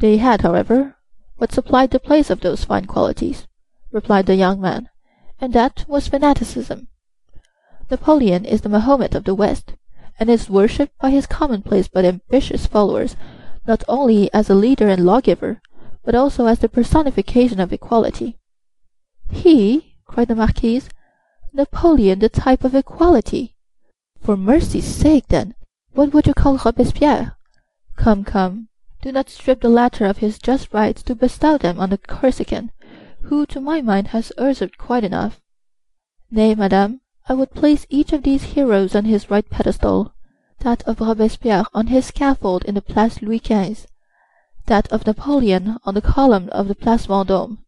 They had, however, what supplied the place of those fine qualities, replied the young man, and that was fanaticism. Napoleon is the Mahomet of the West, and is worshipped by his commonplace but ambitious followers not only as a leader and lawgiver, but also as the personification of equality." "He!" cried the Marquise. "Napoleon the type of equality! For mercy's sake, then, what would you call Robespierre? Come, come, do not strip the latter of his just rights to bestow them on the Corsican, who to my mind has usurped quite enough. Nay, madame, I would place each of these heroes on his right pedestal that of Robespierre on his scaffold in the Place Louis Quinze, that of Napoleon on the column of the Place Vendôme.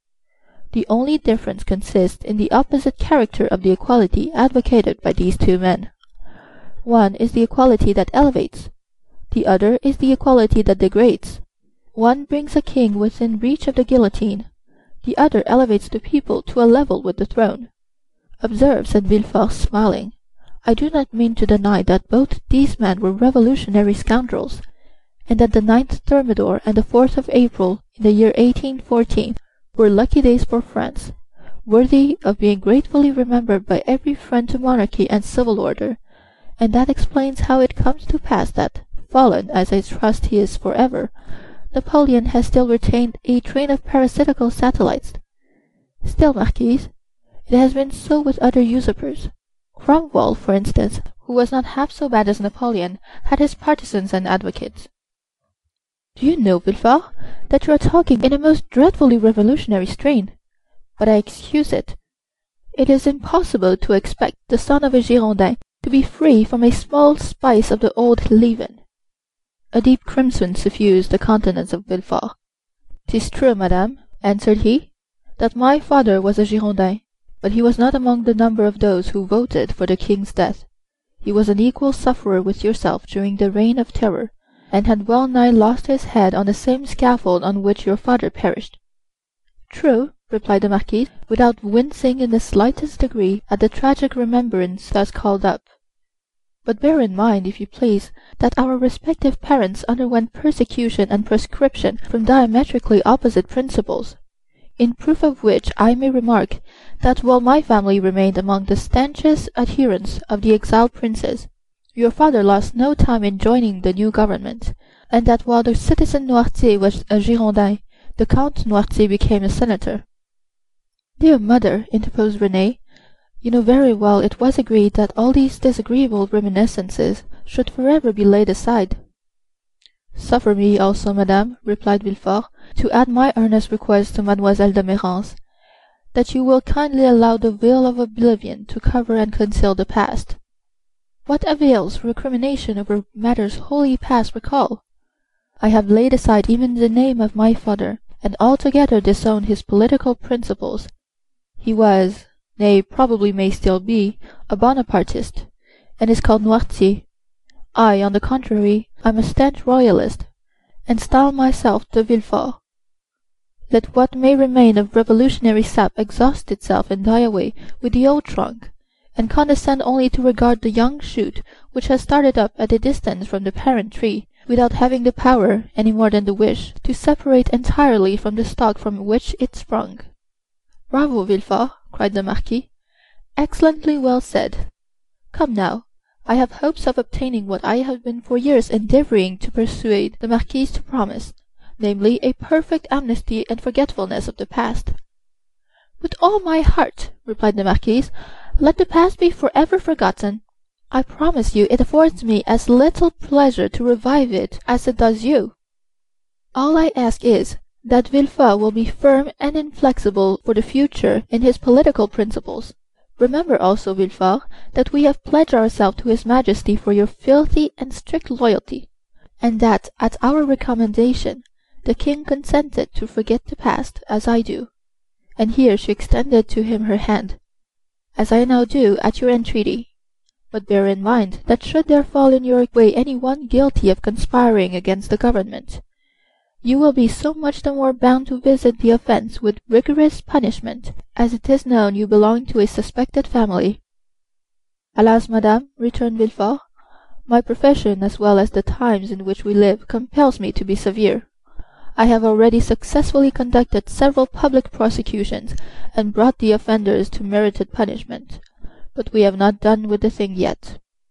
The only difference consists in the opposite character of the equality advocated by these two men. One is the equality that elevates, the other is the equality that degrades. One brings a king within reach of the guillotine, the other elevates the people to a level with the throne. Observe, said Villefort, smiling. I do not mean to deny that both these men were revolutionary scoundrels, and that the 9th Thermidor and the 4th of April in the year 1814 were lucky days for France, worthy of being gratefully remembered by every friend to monarchy and civil order, and that explains how it comes to pass that, fallen as I trust he is for ever, Napoleon has still retained a train of parasitical satellites. Still, Marquise, it has been so with other usurpers. Cromwell, for instance, who was not half so bad as Napoleon, had his partisans and advocates. Do you know, Villefort, that you are talking in a most dreadfully revolutionary strain? But I excuse it. It is impossible to expect the son of a Girondin to be free from a small spice of the old leaven. A deep crimson suffused the countenance of Villefort. "'Tis true, madame," answered he, "that my father was a Girondin but he was not among the number of those who voted for the king's death. He was an equal sufferer with yourself during the Reign of Terror, and had well nigh lost his head on the same scaffold on which your father perished." "True," replied the Marquise, without wincing in the slightest degree at the tragic remembrance thus called up. "But bear in mind, if you please, that our respective parents underwent persecution and proscription from diametrically opposite principles in proof of which I may remark that while my family remained among the stanchest adherents of the exiled princes, your father lost no time in joining the new government, and that while the citizen Noirtier was a Girondin, the Count Noirtier became a senator." "Dear mother," interposed Renée, "you know very well it was agreed that all these disagreeable reminiscences should forever be laid aside." "Suffer me also, madame," replied Villefort, "to add my earnest request to Mademoiselle de Méran's, that you will kindly allow the veil of oblivion to cover and conceal the past. What avails recrimination over matters wholly past recall? I have laid aside even the name of my father, and altogether disowned his political principles. He was, nay, probably may still be, a Bonapartist, and is called Noirtier. I, on the contrary, am a stanch royalist, and style myself de Villefort. Let what may remain of revolutionary sap exhaust itself and die away with the old trunk, and condescend only to regard the young shoot which has started up at a distance from the parent tree, without having the power, any more than the wish, to separate entirely from the stock from which it sprung." "Bravo, Villefort!" Cried the Marquis. "Excellently well said. Come now. I have hopes of obtaining what I have been for years endeavoring to persuade the Marquise to promise, namely, a perfect amnesty and forgetfulness of the past." "With all my heart," replied the Marquise. "Let the past be forever forgotten. I promise you it affords me as little pleasure to revive it as it does you. All I ask is, that Villefort will be firm and inflexible for the future in his political principles. Remember also, Villefort, that we have pledged ourselves to his Majesty for your filthy and strict loyalty, and that at our recommendation the king consented to forget the past, as I do," and here she extended to him her hand, "as I now do at your entreaty. But bear in mind that should there fall in your way any one guilty of conspiring against the government you will be so much the more bound to visit the offence with rigorous punishment, as it is known you belong to a suspected family." "Alas, madame," returned Villefort, "my profession as well as the times in which we live compels me to be severe. I have already successfully conducted several public prosecutions and brought the offenders to merited punishment. But we have not done with the thing yet.